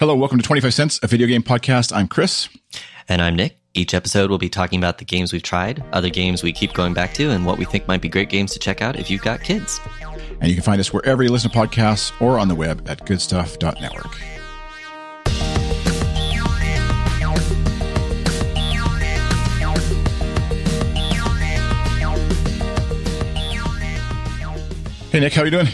Hello, welcome to 25 Cents, a video game podcast. I'm Chris. And I'm Nick. Each episode we'll be talking about the games we've tried, other games we keep going back to, and what we think might be great games to check out if you've got kids. And you can find us wherever you listen to podcasts or on the web at goodstuff.network. Hey, Nick, how are you doing?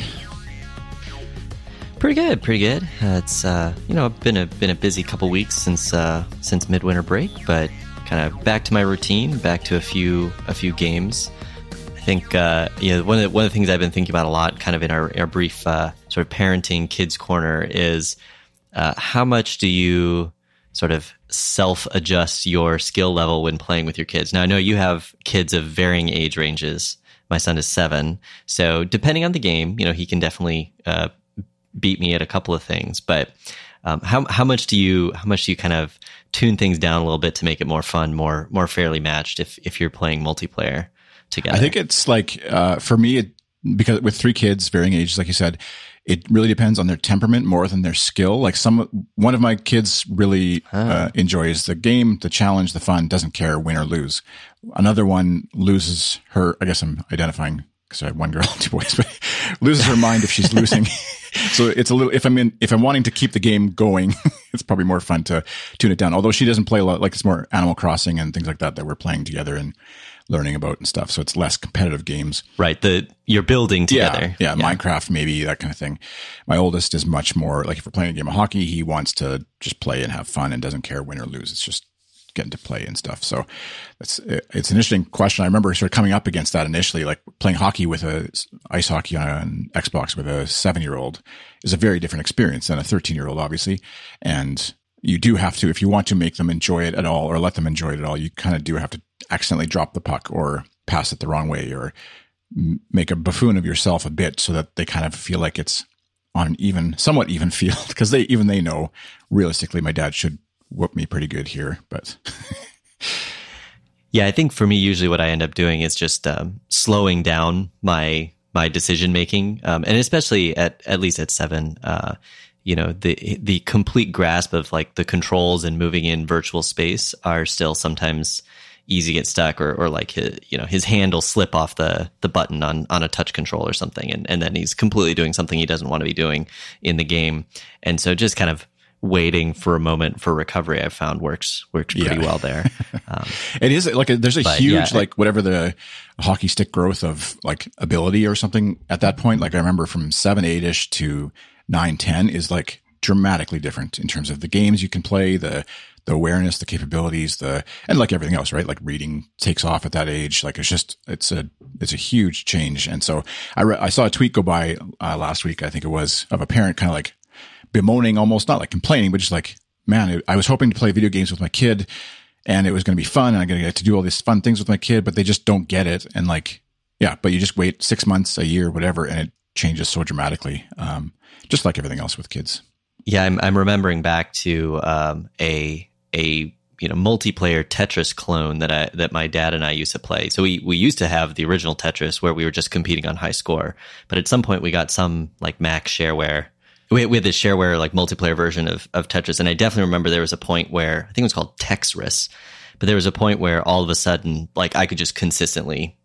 Pretty good, pretty good. Uh, it's uh, you know been a been a busy couple weeks since uh, since midwinter break, but kind of back to my routine, back to a few a few games. I think uh, you know one of the, one of the things I've been thinking about a lot, kind of in our, our brief uh, sort of parenting kids corner, is uh, how much do you sort of self adjust your skill level when playing with your kids? Now I know you have kids of varying age ranges. My son is seven, so depending on the game, you know he can definitely uh, beat me at a couple of things, but um, how how much do you how much do you kind of tune things down a little bit to make it more fun, more more fairly matched if if you're playing multiplayer together? I think it's like uh, for me, it, because with three kids, varying ages, like you said, it really depends on their temperament more than their skill. Like some, one of my kids really uh, enjoys the game, the challenge, the fun, doesn't care win or lose. Another one loses her. I guess I'm identifying because I have one girl, two boys, but loses her mind if she's losing. so it's a little, if I'm in, if I'm wanting to keep the game going, it's probably more fun to tune it down. Although she doesn't play a lot, like it's more Animal Crossing and things like that that we're playing together and learning about and stuff. So it's less competitive games. Right. The, you're building together. Yeah, yeah, yeah. Minecraft, maybe that kind of thing. My oldest is much more like if we're playing a game of hockey, he wants to just play and have fun and doesn't care win or lose. It's just getting into play and stuff. So it's it's an interesting question. I remember sort of coming up against that initially, like playing hockey with a ice hockey on Xbox with a seven year old is a very different experience than a thirteen year old, obviously. And you do have to, if you want to make them enjoy it at all or let them enjoy it at all, you kind of do have to accidentally drop the puck or pass it the wrong way or make a buffoon of yourself a bit so that they kind of feel like it's on an even, somewhat even field because they even they know realistically my dad should whoop me pretty good here, but. yeah, I think for me, usually what I end up doing is just um, slowing down my my decision making, um, and especially at at least at seven, uh, you know, the the complete grasp of like the controls and moving in virtual space are still sometimes easy get stuck or, or like his, you know his hand will slip off the the button on on a touch control or something and, and then he's completely doing something he doesn't want to be doing in the game and so just kind of waiting for a moment for recovery I've found works works pretty yeah. well there. Um, it is like a, there's a huge yeah, like whatever the hockey stick growth of like ability or something at that point. Like I remember from seven eight ish to nine ten is like dramatically different in terms of the games you can play, the the awareness, the capabilities, the and like everything else, right? Like reading takes off at that age. Like it's just it's a it's a huge change. And so I re- I saw a tweet go by uh, last week, I think it was, of a parent kind of like bemoaning, almost not like complaining, but just like, man, I was hoping to play video games with my kid and it was going to be fun and I'm going to get to do all these fun things with my kid, but they just don't get it. And like, yeah, but you just wait six months, a year, whatever, and it changes so dramatically. Um, just like everything else with kids. Yeah, I'm, I'm remembering back to um, a a you know multiplayer Tetris clone that I that my dad and I used to play. So we we used to have the original Tetris where we were just competing on high score, but at some point we got some like Mac shareware we, we had this shareware like multiplayer version of, of Tetris. And I definitely remember there was a point where I think it was called Texris, but there was a point where all of a sudden, like I could just consistently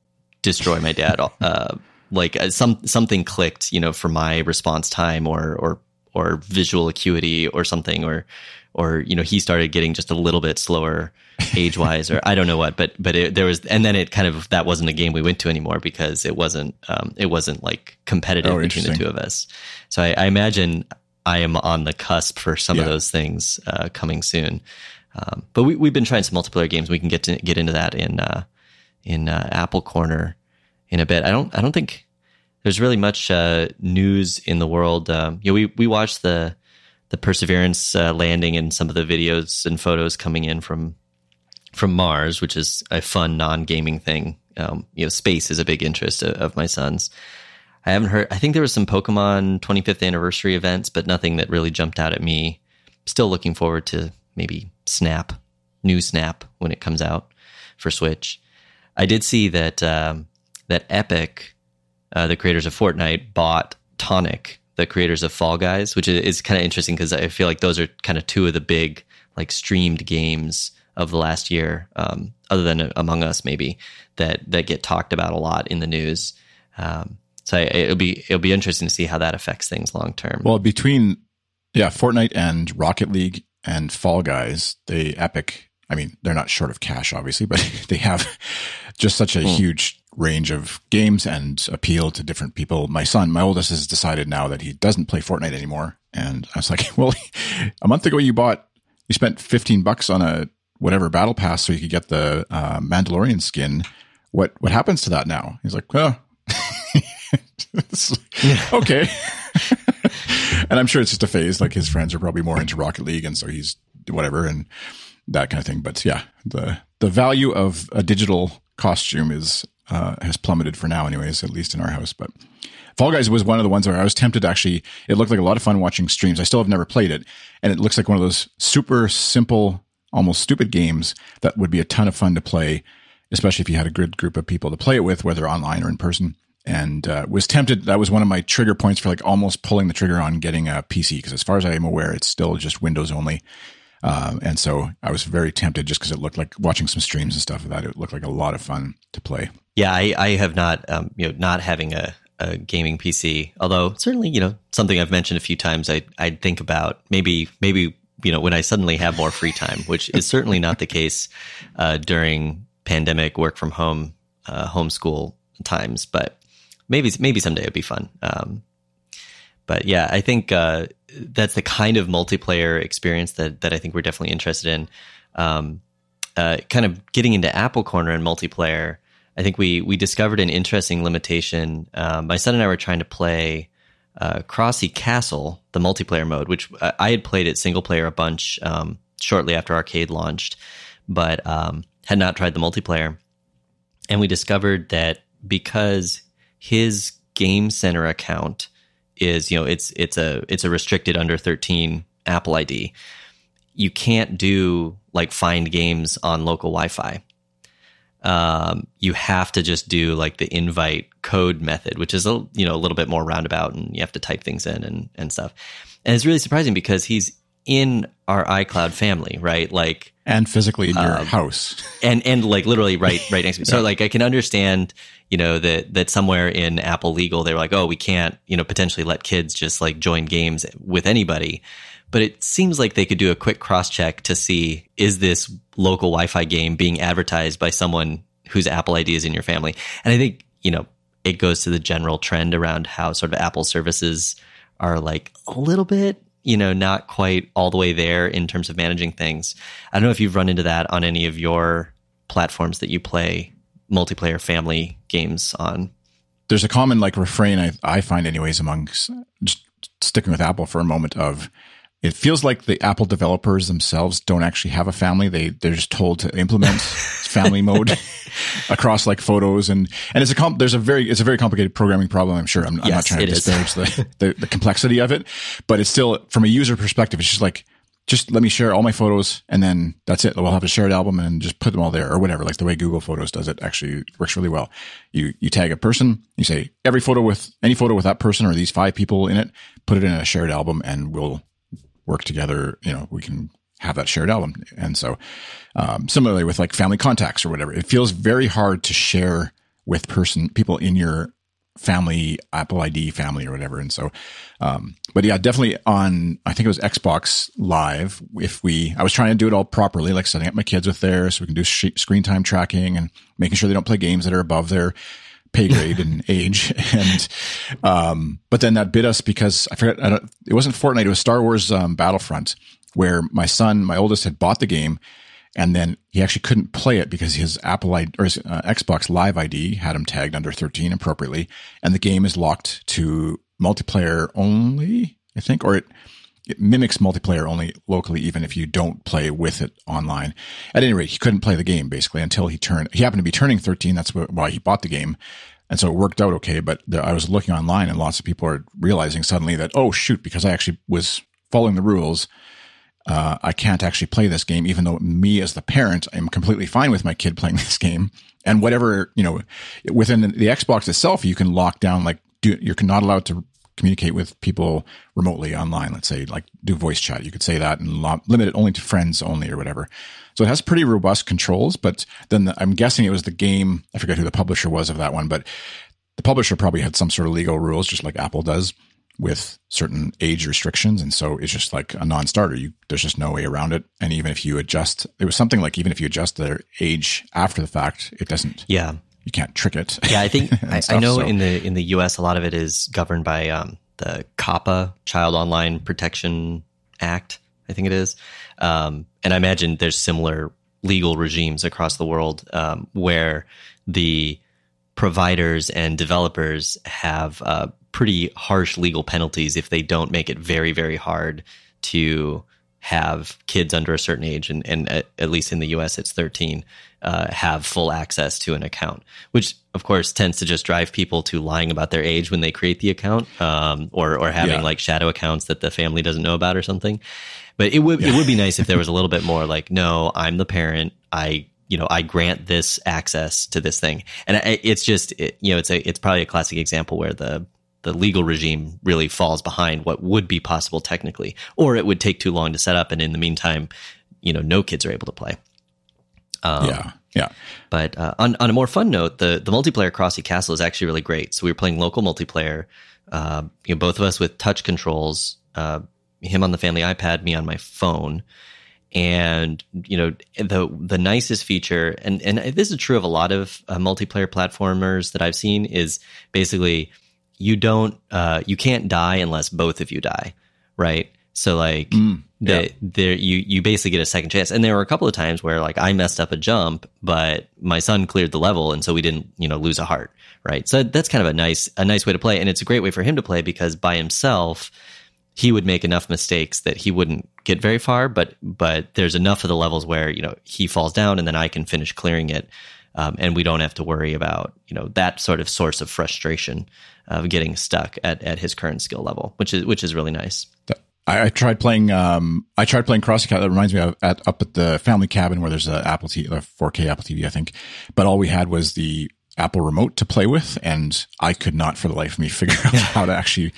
destroy my dad. uh, like uh, some, something clicked, you know, for my response time or, or, or visual acuity or something, or, or, you know, he started getting just a little bit slower age wise, or I don't know what, but, but it, there was, and then it kind of, that wasn't a game we went to anymore because it wasn't, um, it wasn't like competitive oh, between the two of us. So I, I, imagine I am on the cusp for some yeah. of those things, uh, coming soon. Um, but we, we've been trying some multiplayer games. We can get to get into that in, uh, in, uh, Apple corner in a bit. I don't, I don't think there's really much, uh, news in the world. Um, you know, we, we watched the, the Perseverance uh, landing and some of the videos and photos coming in from from Mars, which is a fun non-gaming thing. Um, you know, space is a big interest of, of, my son's. I haven't heard. I think there was some Pokemon 25th anniversary events, but nothing that really jumped out at me. Still looking forward to maybe Snap, new Snap when it comes out for Switch. I did see that um, that Epic, uh, the creators of Fortnite, bought Tonic, the creators of Fall Guys, which is, is kind of interesting because I feel like those are kind of two of the big like streamed games of the last year, um, other than Among Us maybe that that get talked about a lot in the news. Um, so I, it'll be it'll be interesting to see how that affects things long term. Well, between yeah, Fortnite and Rocket League and Fall Guys, the Epic. I mean, they're not short of cash, obviously, but they have just such a mm. huge range of games and appeal to different people. My son, my oldest, has decided now that he doesn't play Fortnite anymore. And I was like, well, a month ago you bought, you spent 15 bucks on a whatever battle pass so you could get the uh, Mandalorian skin. What, what happens to that now? He's like, oh, okay. and I'm sure it's just a phase. Like his friends are probably more into Rocket League. And so he's whatever and that kind of thing. But yeah, the, the value of a digital costume is uh, has plummeted for now, anyways, at least in our house. But Fall Guys was one of the ones where I was tempted to actually, it looked like a lot of fun watching streams. I still have never played it. And it looks like one of those super simple, almost stupid games that would be a ton of fun to play, especially if you had a good group of people to play it with, whether online or in person. And uh, was tempted. That was one of my trigger points for like almost pulling the trigger on getting a PC because, as far as I am aware, it's still just Windows only. Um, and so I was very tempted just because it looked like watching some streams and stuff of that. It looked like a lot of fun to play. Yeah, I, I have not, um, you know, not having a, a gaming PC, although certainly, you know, something I've mentioned a few times. I I think about maybe maybe you know when I suddenly have more free time, which is certainly not the case uh, during pandemic work from home uh, homeschool times, but maybe maybe someday it'd be fun. Um, but yeah, I think uh, that's the kind of multiplayer experience that that I think we're definitely interested in. Um, uh, kind of getting into Apple Corner and multiplayer, I think we we discovered an interesting limitation. Um, my son and I were trying to play uh, Crossy Castle, the multiplayer mode, which I had played it single player a bunch um, shortly after Arcade launched, but um, had not tried the multiplayer. And we discovered that because his Game Center account is you know it's it's a it's a restricted under 13 Apple ID. You can't do like find games on local Wi-Fi. Um, you have to just do like the invite code method, which is a you know a little bit more roundabout, and you have to type things in and and stuff. And it's really surprising because he's in our iCloud family, right? Like and physically in your um, house, and and like literally right right next to me. So like I can understand, you know, that that somewhere in Apple legal they were like, oh, we can't, you know, potentially let kids just like join games with anybody. But it seems like they could do a quick cross check to see is this local Wi-Fi game being advertised by someone whose Apple ID is in your family. And I think you know it goes to the general trend around how sort of Apple services are like a little bit you know, not quite all the way there in terms of managing things. I don't know if you've run into that on any of your platforms that you play multiplayer family games on. There's a common like refrain I, I find anyways amongst just sticking with Apple for a moment of it feels like the Apple developers themselves don't actually have a family. They they're just told to implement family mode across like photos and and it's a comp, there's a very it's a very complicated programming problem. I'm sure I'm, I'm not trying to disparage the, the, the complexity of it, but it's still from a user perspective. It's just like just let me share all my photos and then that's it. We'll have a shared album and just put them all there or whatever. Like the way Google Photos does it actually works really well. You you tag a person, you say every photo with any photo with that person or these five people in it, put it in a shared album and we'll work together, you know, we can have that shared album. And so, um, similarly with like family contacts or whatever, it feels very hard to share with person, people in your family, Apple ID family or whatever. And so, um, but yeah, definitely on, I think it was Xbox Live. If we, I was trying to do it all properly, like setting up my kids with there so we can do sh- screen time tracking and making sure they don't play games that are above their pay grade and age. And, um, but then that bit us because I forget, I it wasn't Fortnite, it was Star Wars, um, Battlefront where my son, my oldest had bought the game and then he actually couldn't play it because his Apple ID or his uh, Xbox Live ID had him tagged under 13 appropriately. And the game is locked to multiplayer only, I think, or it, it mimics multiplayer only locally, even if you don't play with it online. At any rate, he couldn't play the game basically until he turned, he happened to be turning 13. That's why he bought the game. And so it worked out okay. But the, I was looking online and lots of people are realizing suddenly that, oh, shoot, because I actually was following the rules. Uh, I can't actually play this game, even though me as the parent, I'm completely fine with my kid playing this game. And whatever, you know, within the Xbox itself, you can lock down, like, you're not allowed to communicate with people remotely online. Let's say like do voice chat. You could say that and limit it only to friends only or whatever. So it has pretty robust controls, but then the, I'm guessing it was the game. I forget who the publisher was of that one, but the publisher probably had some sort of legal rules, just like Apple does with certain age restrictions. And so it's just like a non-starter. You, there's just no way around it. And even if you adjust, it was something like even if you adjust their age after the fact, it doesn't. Yeah. You can't trick it. Yeah. I think, I, stuff, I, know so. in the, in the US, a lot of it is governed by, um, the COPPA Child Online Protection Act. I think it is. Um, and I imagine there's similar legal regimes across the world, um, where the, providers and developers have uh, pretty harsh legal penalties if they don't make it very, very hard to have kids under a certain age, and, and at, at least in the US, it's 13, uh, have full access to an account, which of course tends to just drive people to lying about their age when they create the account, um, or or having yeah. like shadow accounts that the family doesn't know about or something. But it would yeah. it would be nice if there was a little bit more like, no, I'm the parent. I you know, I grant this access to this thing. And it's just, it, you know, it's a, it's probably a classic example where the, the legal regime really falls behind what would be possible technically, or it would take too long to set up. And in the meantime, you know, no kids are able to play. Um, yeah. Yeah. But uh, on, on a more fun note, the, the multiplayer Crossy Castle is actually really great. So we were playing local multiplayer, uh, you know, both of us with touch controls, uh, him on the family iPad, me on my phone and you know the the nicest feature and and this is true of a lot of uh, multiplayer platformers that I've seen is basically you don't uh, you can't die unless both of you die right? So like mm, yeah. the, there you you basically get a second chance. And there were a couple of times where like I messed up a jump but my son cleared the level and so we didn't you know lose a heart right? So that's kind of a nice a nice way to play. And it's a great way for him to play because by himself he would make enough mistakes that he wouldn't get very far, but but there's enough of the levels where you know he falls down and then I can finish clearing it, um, and we don't have to worry about you know that sort of source of frustration of getting stuck at at his current skill level, which is which is really nice. I, I tried playing. Um, I tried playing Crossy Cat. That reminds me of at, up at the family cabin where there's a Apple TV, a 4K Apple TV, I think. But all we had was the Apple remote to play with, and I could not for the life of me figure out how to actually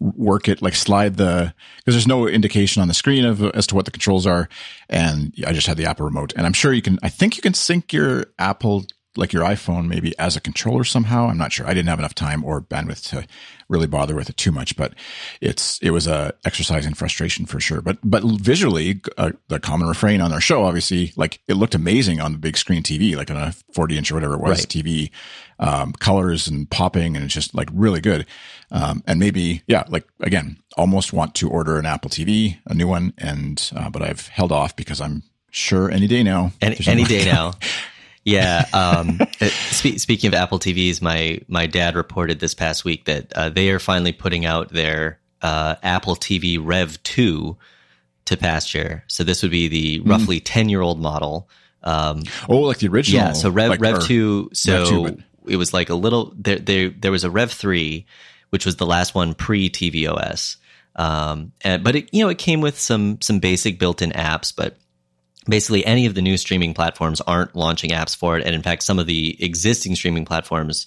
work it, like slide the, because there's no indication on the screen of as to what the controls are. And I just had the Apple remote. And I'm sure you can, I think you can sync your Apple like your iPhone maybe as a controller somehow. I'm not sure. I didn't have enough time or bandwidth to really bother with it too much, but it's it was a exercise in frustration for sure. But but visually, uh, the common refrain on our show, obviously, like it looked amazing on the big screen TV, like on a 40 inch or whatever it was right. TV, um, colors and popping, and it's just like really good. Um, and maybe yeah, like again, almost want to order an Apple TV, a new one, and uh, but I've held off because I'm sure any day now. Any, any day now. Yeah. Um, spe- speaking of Apple TVs, my my dad reported this past week that uh, they are finally putting out their uh, Apple TV Rev two to pasture. So this would be the mm. roughly ten year old model. Um, oh, like the original. Yeah. So Rev like, Rev two. So Rev 2, but- it was like a little. There there there was a Rev three, which was the last one pre tvOS. Um, and, but it you know it came with some some basic built in apps, but basically any of the new streaming platforms aren't launching apps for it. And in fact some of the existing streaming platforms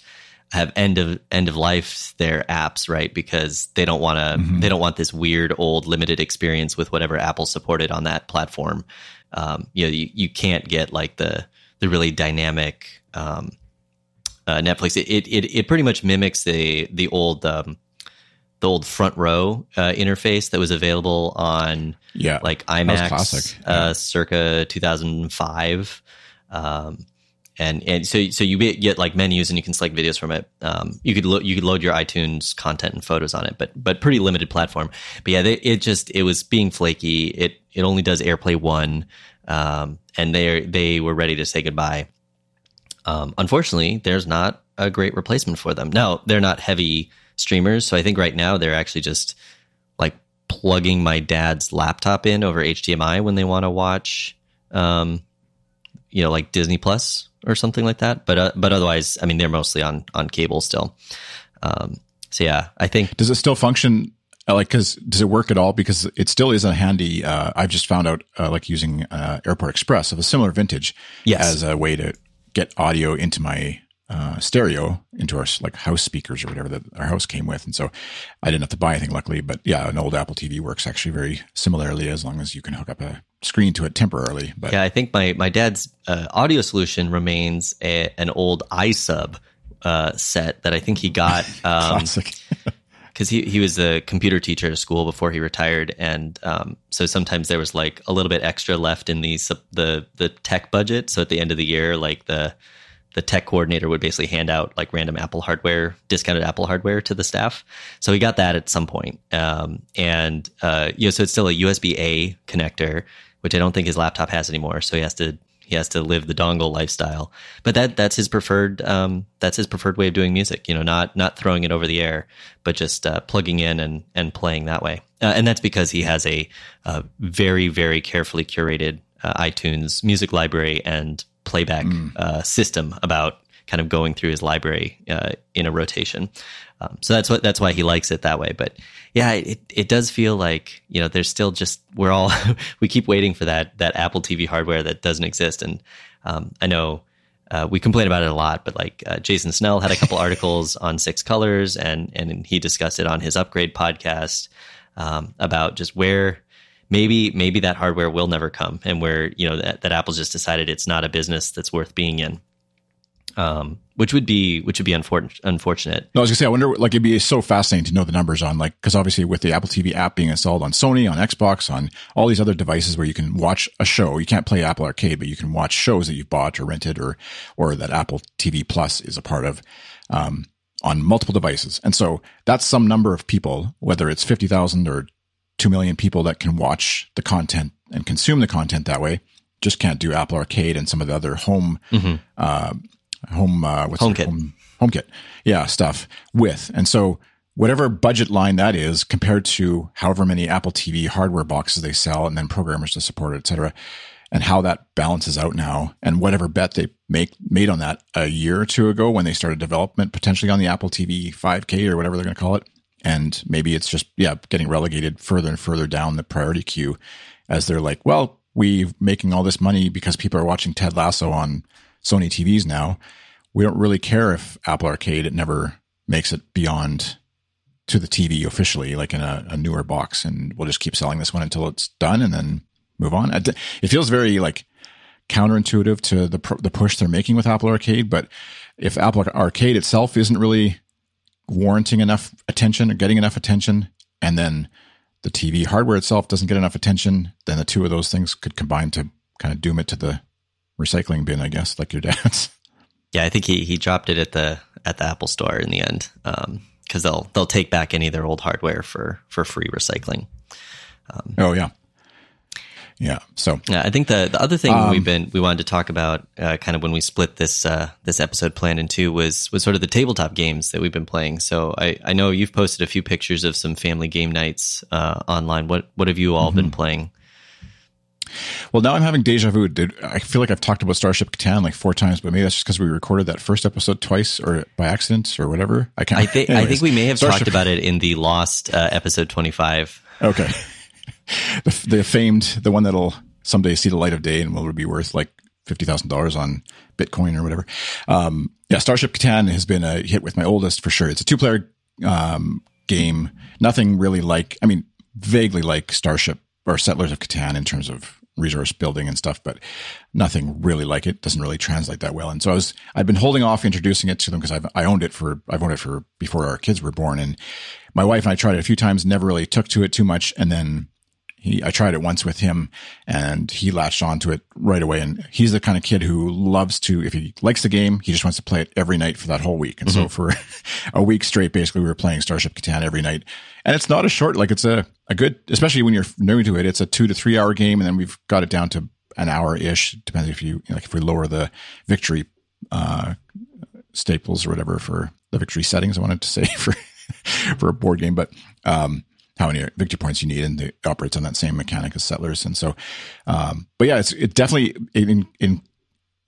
have end of end of life their apps right? Because they don't want to mm-hmm. they don't want this weird old limited experience with whatever apple supported on that platform. Um, you know you, you can't get like the the really dynamic um, uh, netflix. It, it it pretty much mimics the the old um, the old front row uh, interface that was available on yeah like iMac uh, circa 2005. Um, and and so so you get like menus and you can select videos from it. Um, you could lo- you could load your iTunes content and photos on it, but but pretty limited platform. But yeah, they, it just it was being flaky. It it only does AirPlay one, um, and they they were ready to say goodbye. Um, unfortunately, there's not a great replacement for them. Now they're not heavy streamers. So I think right now they're actually just like plugging my dad's laptop in over HDMI when they want to watch, um, you know, like Disney Plus or something like that. But uh, but otherwise, I mean, they're mostly on on cable still. Um, so yeah, I think does it still function? Uh, like, cause does it work at all? Because it still is a handy. Uh, I've just found out, uh, like using uh, Airport Express of a similar vintage, yes. as a way to get audio into my uh, stereo into our like house speakers or whatever that our house came with, and so I didn't have to buy anything luckily. But yeah, an old Apple TV works actually very similarly as long as you can hook up a screen to it temporarily. But yeah, I think my my dad's uh, audio solution remains a, an old iSub uh, set that I think he got. Um, Classic. because he, he was a computer teacher at school before he retired, and um, so sometimes there was like a little bit extra left in the the the tech budget. So at the end of the year, like the the tech coordinator would basically hand out like random Apple hardware, discounted Apple hardware to the staff. So he got that at some point. Um, and, uh, you know, so it's still a USB A connector, which I don't think his laptop has anymore. So he has to he has to live the dongle lifestyle. But that that's his preferred um, that's his preferred way of doing music. You know, not not throwing it over the air, but just uh, plugging in and and playing that way. Uh, and that's because he has a, a very very carefully curated uh, iTunes music library and playback mm. system about kind of going through his library uh, in a rotation. Um, so that's what that's why he likes it that way. But yeah, it it does feel like you know there's still just we're all we keep waiting for that that Apple TV hardware that doesn't exist. And um, I know. Uh, we complain about it a lot, but like uh, Jason Snell had a couple articles on Six Colors, and and he discussed it on his Upgrade podcast um, about just where maybe maybe that hardware will never come, and where you know that, that Apple's just decided it's not a business that's worth being in um, which would be which would be unfor- unfortunate. No, I was gonna say, I wonder, like, it'd be so fascinating to know the numbers on, like, because obviously with the Apple TV app being installed on Sony, on Xbox, on all these other devices where you can watch a show, you can't play Apple Arcade, but you can watch shows that you've bought or rented or or that Apple TV Plus is a part of. Um, on multiple devices. And so that's some number of people, whether it's 50,000 or 2 million people that can watch the content and consume the content that way. Just can't do Apple Arcade and some of the other home mm-hmm. uh, home uh, what's HomeKit home, HomeKit yeah stuff with and so whatever budget line that is compared to however many apple tv hardware boxes they sell and then programmers to support it etc and how that balances out now and whatever bet they make made on that a year or two ago when they started development potentially on the apple tv 5k or whatever they're going to call it and maybe it's just yeah getting relegated further and further down the priority queue as they're like well we're making all this money because people are watching ted lasso on Sony TVs now, we don't really care if Apple Arcade it never makes it beyond to the TV officially, like in a, a newer box, and we'll just keep selling this one until it's done, and then move on. It feels very like counterintuitive to the the push they're making with Apple Arcade, but if Apple Arcade itself isn't really warranting enough attention or getting enough attention, and then the TV hardware itself doesn't get enough attention, then the two of those things could combine to kind of doom it to the recycling bin, I guess, like your dad's. Yeah, I think he he dropped it at the at the Apple Store in the end because um, they'll they'll take back any of their old hardware for for free recycling. Um, oh yeah, yeah. So yeah, I think the the other thing um, we've been we wanted to talk about uh, kind of when we split this uh, this episode plan in two was was sort of the tabletop games that we've been playing. So I I know you've posted a few pictures of some family game nights uh, online. What what have you all mm-hmm. been playing? Well, now I'm having deja vu. Did, I feel like I've talked about Starship Catan like four times, but maybe that's just because we recorded that first episode twice or by accident or whatever. I can't. I, th- I think we may have Starship. talked about it in the lost uh, episode 25. Okay. The, the famed, the one that'll someday see the light of day and will be worth like $50,000 on Bitcoin or whatever. Um, yeah, Starship Catan has been a hit with my oldest for sure. It's a two player um, game. Nothing really like, I mean, vaguely like Starship or Settlers of Catan in terms of resource building and stuff, but nothing really like it. Doesn't really translate that well. And so I was, I've been holding off introducing it to them because I've, I owned it for, I've owned it for before our kids were born. And my wife and I tried it a few times, never really took to it too much. And then he, I tried it once with him and he latched onto it right away. And he's the kind of kid who loves to, if he likes the game, he just wants to play it every night for that whole week. And mm-hmm. so for a week straight, basically we were playing Starship Catan every night. And it's not a short, like it's a, a good, especially when you're new to it, it's a two to three hour game. And then we've got it down to an hour ish, depending if you, like if we lower the victory, uh, staples or whatever for the victory settings, I wanted to say for, for a board game. But, um, how many victory points you need, and it operates on that same mechanic as Settlers. And so, um, but yeah, it's it definitely in, in,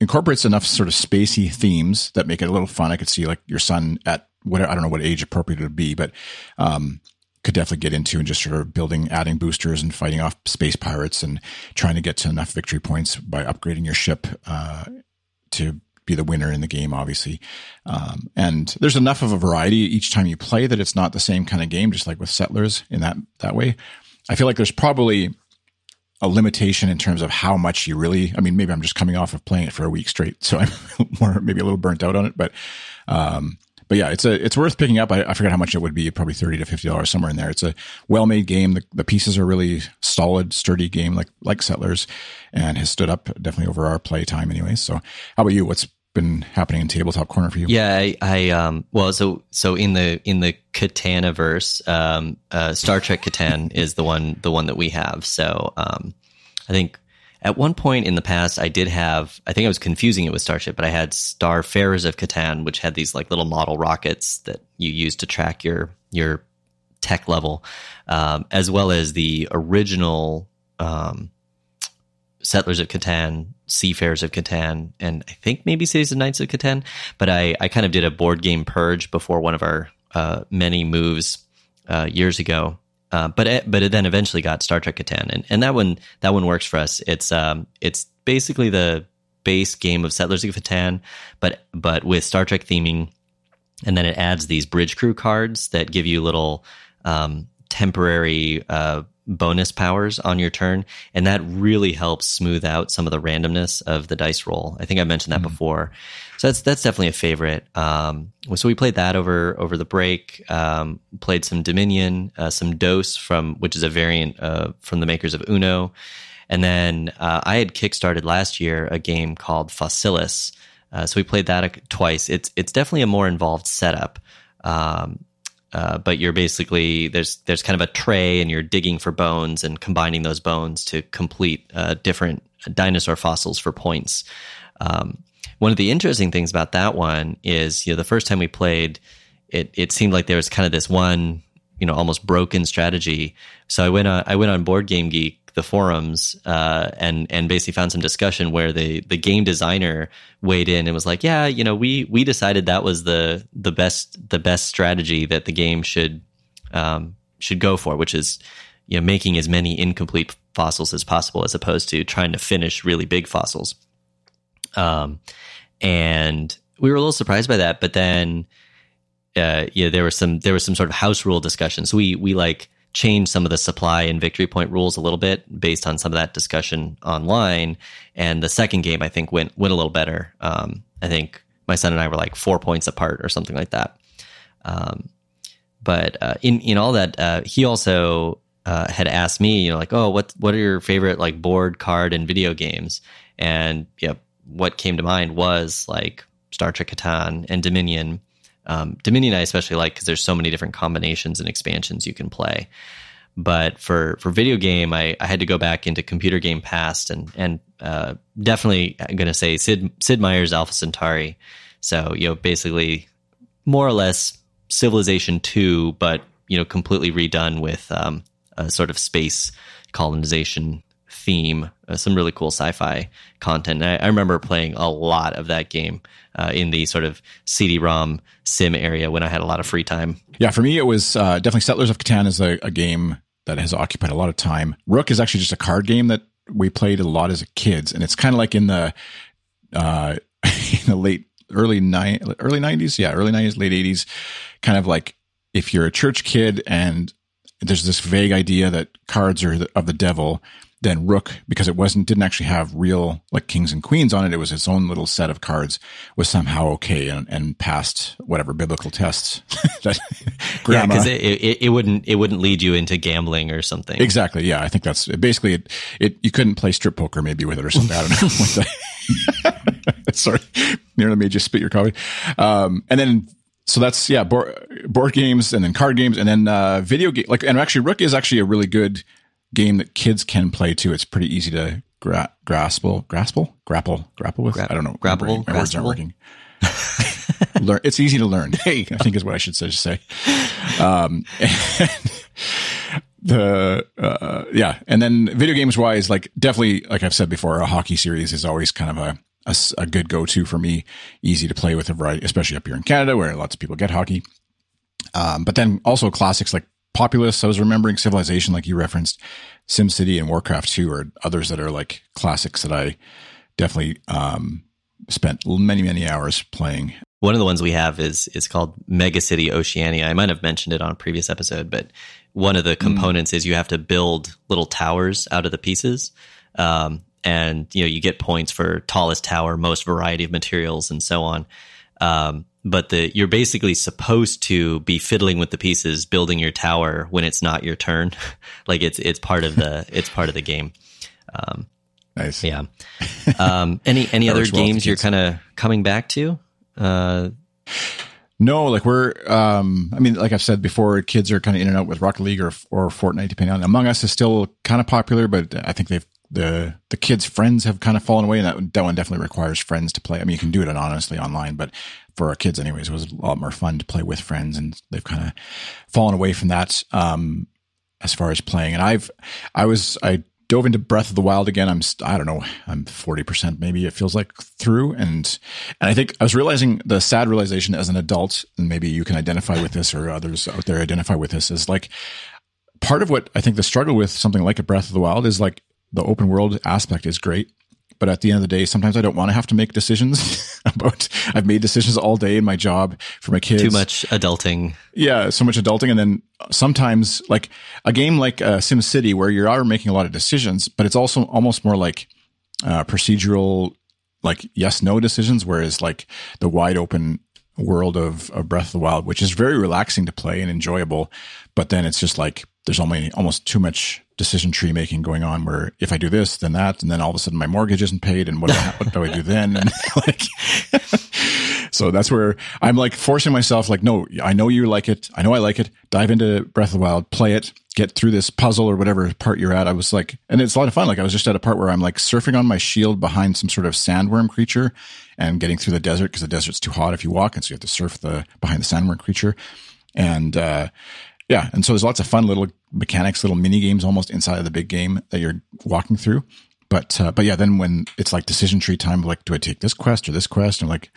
incorporates enough sort of spacey themes that make it a little fun. I could see like your son at whatever I don't know what age appropriate it would be, but um, could definitely get into and just sort of building, adding boosters and fighting off space pirates and trying to get to enough victory points by upgrading your ship uh, to be the winner in the game, obviously. Um, and there's enough of a variety each time you play that it's not the same kind of game, just like with Settlers in that, that way. I feel like there's probably a limitation in terms of how much you really, I mean, maybe I'm just coming off of playing it for a week straight. So I'm more, maybe a little burnt out on it, but, um, but yeah, it's a it's worth picking up. I, I forget how much it would be, probably thirty to fifty dollars somewhere in there. It's a well made game. The, the pieces are really solid, sturdy game, like like Settlers, and has stood up definitely over our play time, anyways. So, how about you? What's been happening in tabletop corner for you? Yeah, I, I um, well, so so in the in the Catan-a-verse, um, uh, Star Trek Catan is the one the one that we have. So, um, I think at one point in the past, I did have, I think I was confusing it with Starship, but I had Starfarers of Catan, which had these like little model rockets that you use to track your, your tech level, um, as well as the original, um, Settlers of Catan, Seafarers of Catan, and I think maybe Cities of Knights of Catan. But I, I kind of did a board game purge before one of our uh, many moves uh, years ago, uh, but it, but it then eventually got Star Trek Catan, and, and that one that one works for us. It's um it's basically the base game of Settlers of Catan, but but with Star Trek theming, and then it adds these bridge crew cards that give you little um, temporary uh, bonus powers on your turn, and that really helps smooth out some of the randomness of the dice roll. I think I mentioned that mm-hmm. before. So that's that's definitely a favorite. Um, so we played that over over the break. Um, played some Dominion, uh, some Dos from which is a variant uh, from the makers of Uno, and then uh, I had kickstarted last year a game called Fossilis. Uh, so we played that twice. It's it's definitely a more involved setup. Um, uh, but you're basically there's there's kind of a tray and you're digging for bones and combining those bones to complete uh, different dinosaur fossils for points. Um, one of the interesting things about that one is, you know, the first time we played, it it seemed like there was kind of this one, you know, almost broken strategy. So I went on I went on Board Game Geek the forums uh, and and basically found some discussion where the the game designer weighed in and was like, yeah, you know, we we decided that was the the best the best strategy that the game should um, should go for, which is you know making as many incomplete fossils as possible as opposed to trying to finish really big fossils. Um, and we were a little surprised by that, but then, uh, yeah, there was some, there was some sort of house rule discussion. So we, we like changed some of the supply and victory point rules a little bit based on some of that discussion online. And the second game, I think, went, went a little better. Um, I think my son and I were like four points apart or something like that. Um, but uh, in in all that, uh, he also uh, had asked me, you know, like, oh, what what are your favorite like board, card, and video games? And yeah, what came to mind was like Star Trek Catan and Dominion. Um, Dominion I especially like because there's so many different combinations and expansions you can play. But for for video game, I, I had to go back into computer game past and and uh, definitely I'm going to say Sid Sid Meier's Alpha Centauri. So you know basically more or less Civilization two, but you know completely redone with um, a sort of space colonization theme, uh, some really cool sci-fi content. I, I, remember playing a lot of that game uh, in the sort of CD-ROM sim area when I had a lot of free time. Yeah, for me, it was uh, definitely Settlers of Catan is a, a, game that has occupied a lot of time. Rook is actually just a card game that we played a lot as kids, and it's kind of like in the uh, in the late early nine early nineties, yeah, early nineties, late eighties, kind of like if you're a church kid and there's this vague idea that cards are of the devil then Rook, because it wasn't didn't actually have real like kings and queens on it, it was its own little set of cards, was somehow okay and, and passed whatever biblical tests. that yeah, because it, it, it wouldn't it wouldn't lead you into gambling or something. Exactly. Yeah, I think that's basically it. It you couldn't play strip poker maybe with it or something. I don't know. Sorry, nearly made you spit your coffee. Um, and then so that's yeah, board, board games and then card games and then uh, video game. Like and actually, Rook is actually a really good game that kids can play too. It's pretty easy to gra- grasple, grasple, grapple, grapple with. Gra- I don't know. Grapple, my, words aren't working. learn. It's easy to learn. Hey, I think is what I should say. Um, the uh, yeah, and then video games wise, like definitely, like I've said before, a hockey series is always kind of a a, a good go to for me. Easy to play with a variety, especially up here in Canada where lots of people get hockey. Um, but then also classics like Populous. I was remembering Civilization, like you referenced, SimCity and Warcraft 2 are others that are like classics that I definitely um, spent many many hours playing. One of the ones we have is is called Mega City Oceania. I might have mentioned it on a previous episode, but one of the mm. components mm. is you have to build little towers out of the pieces. Um, and you know you get points for tallest tower, most variety of materials, and so on. Um, but the you're basically supposed to be fiddling with the pieces, building your tower when it's not your turn. like it's it's part of the it's part of the game. Um, nice. Yeah. Um, any any other games you're kind of coming back to? Uh, no, like we're, um, I mean, like I've said before, kids are kind of in and out with Rocket League or, or Fortnite, depending on. Among Us is still kind of popular, but I think they've the the kids' friends have kind of fallen away, and that that one definitely requires friends to play. I mean, you can do it anonymously online, but for our kids, anyways, it was a lot more fun to play with friends, and they've kind of fallen away from that um, as far as playing. And I've I was I dove into Breath of the Wild again. I'm I don't know, I'm 40% maybe it feels like through and and I think I was realizing the sad realization as an adult and maybe you can identify with this or others out there identify with this is like part of what I think the struggle with something like a Breath of the Wild is like the open world aspect is great. But at the end of the day, sometimes I don't want to have to make decisions about, I've made decisions all day in my job for my kids. Too much adulting. Yeah. So much adulting. And then sometimes like a game like uh, Sim City where you are making a lot of decisions, but it's also almost more like uh, procedural, like yes, no decisions. Whereas like the wide open world of, of Breath of the Wild, which is very relaxing to play and enjoyable. But then it's just like there's only almost too much decision tree making going on where if I do this, then that, and then all of a sudden my mortgage isn't paid and what, do I, what do I do then? And like, so that's where I'm like forcing myself, like, no, I know you like it. I know I like it. Dive into Breath of the Wild, play it, get through this puzzle or whatever part you're at. I was like, and it's a lot of fun. Like I was just at a part where I'm like surfing on my shield behind some sort of sandworm creature and getting through the desert because the desert's too hot if you walk. And so you have to surf the behind the sandworm creature. And, uh, yeah. And so there's lots of fun little mechanics, little mini games almost inside of the big game that you're walking through. But, uh, but yeah, then when it's like decision tree time, like, do I take this quest or this quest? And like,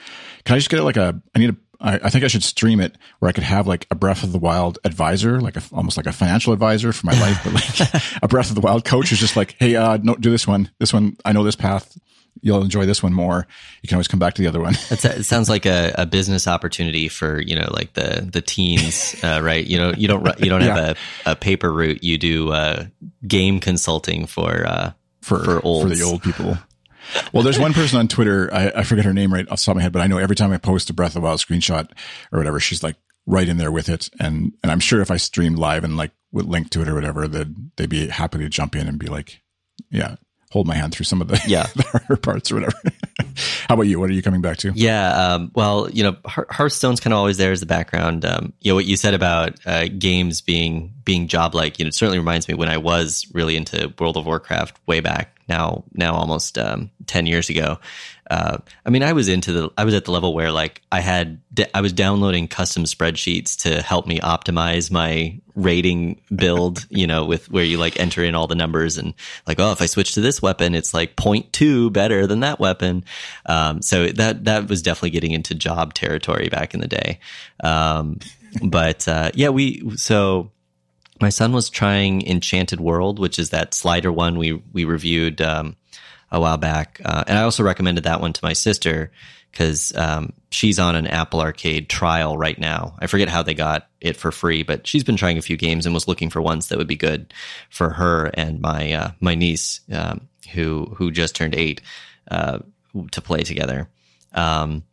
can I just get it like a, I need a, I, I think I should stream it where I could have like a Breath of the Wild advisor, like a, almost like a financial advisor for my life, but like a Breath of the Wild coach is just like, Hey, uh, no, do this one. This one, I know this path you'll enjoy this one more. You can always come back to the other one. it sounds like a, a, business opportunity for you know like the the teens, uh, right? You know you don't you don't have yeah. a, a paper route. You do uh, game consulting for uh, for for, for the old people. Well, there's one person on Twitter. I, I forget her name right off the top of my head, but I know every time I post a Breath of the Wild screenshot or whatever, she's like right in there with it. And and I'm sure if I streamed live and like would link to it or whatever, they'd they'd be happy to jump in and be like, yeah, hold my hand through some of the, yeah. the harder parts or whatever. How about you? What are you coming back to? Yeah. Um, well, you know, Hearthstone's kind of always there as the background. Um, you know, what you said about uh, games being being job like, you know, it certainly reminds me when I was really into World of Warcraft way back now, now almost um, 10 years ago. Uh, I mean, I was into the, I was at the level where like I had, I was downloading custom spreadsheets to help me optimize my rating build, you know, with where you like enter in all the numbers and like, oh, if I switch to this weapon, it's like 0.2 better than that weapon. Um, so that, that was definitely getting into job territory back in the day. Um, but, uh, yeah, we, so, my son was trying Enchanted World, which is that slider one we we reviewed um, a while back, uh, and I also recommended that one to my sister because um, she's on an Apple Arcade trial right now. I forget how they got it for free, but she's been trying a few games and was looking for ones that would be good for her and my uh, my niece um, who who just turned eight uh, to play together. Um,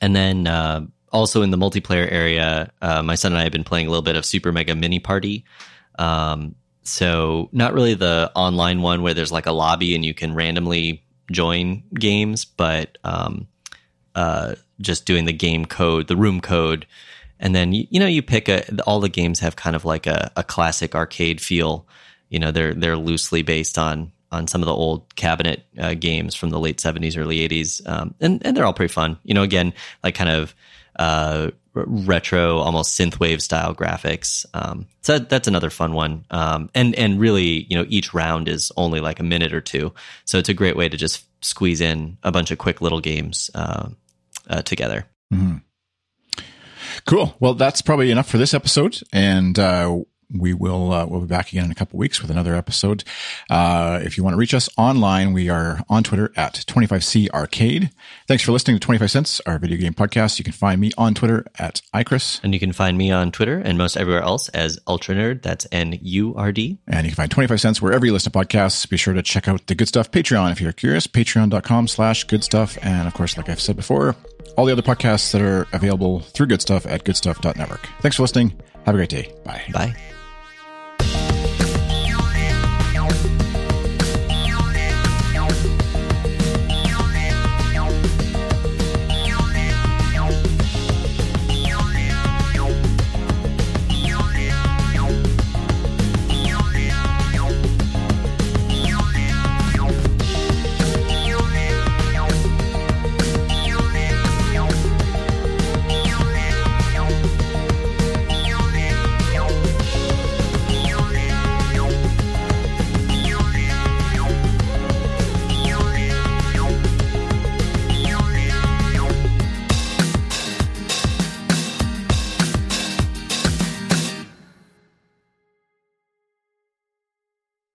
and then uh, also in the multiplayer area, uh, my son and I have been playing a little bit of Super Mega Mini Party. Um, so not really the online one where there's like a lobby and you can randomly join games, but um, uh, just doing the game code, the room code, and then you, you know you pick a. All the games have kind of like a, a classic arcade feel. You know they're they're loosely based on on some of the old cabinet uh, games from the late 70s early 80s um, and and they're all pretty fun you know again like kind of uh, retro, almost synthwave style graphics. Um, so that's another fun one. Um, and and really, you know, each round is only like a minute or two, so it's a great way to just squeeze in a bunch of quick little games uh, uh, together. Mm-hmm. Cool. Well, that's probably enough for this episode, and uh, we will uh, we'll be back again in a couple weeks with another episode. Uh, if you want to reach us online, we are on Twitter at 25C Arcade. Thanks for listening to 25 Cents, our video game podcast. You can find me on Twitter at iChris. And you can find me on Twitter and most everywhere else as Ultra Nurd. That's N U R D. And you can find 25 Cents wherever you listen to podcasts. Be sure to check out the Good Stuff Patreon if you're curious. Patreon.com slash good stuff. And of course, like I've said before, all the other podcasts that are available through Good Stuff at goodstuff.network. Thanks for listening. Have a great day. Bye. Bye.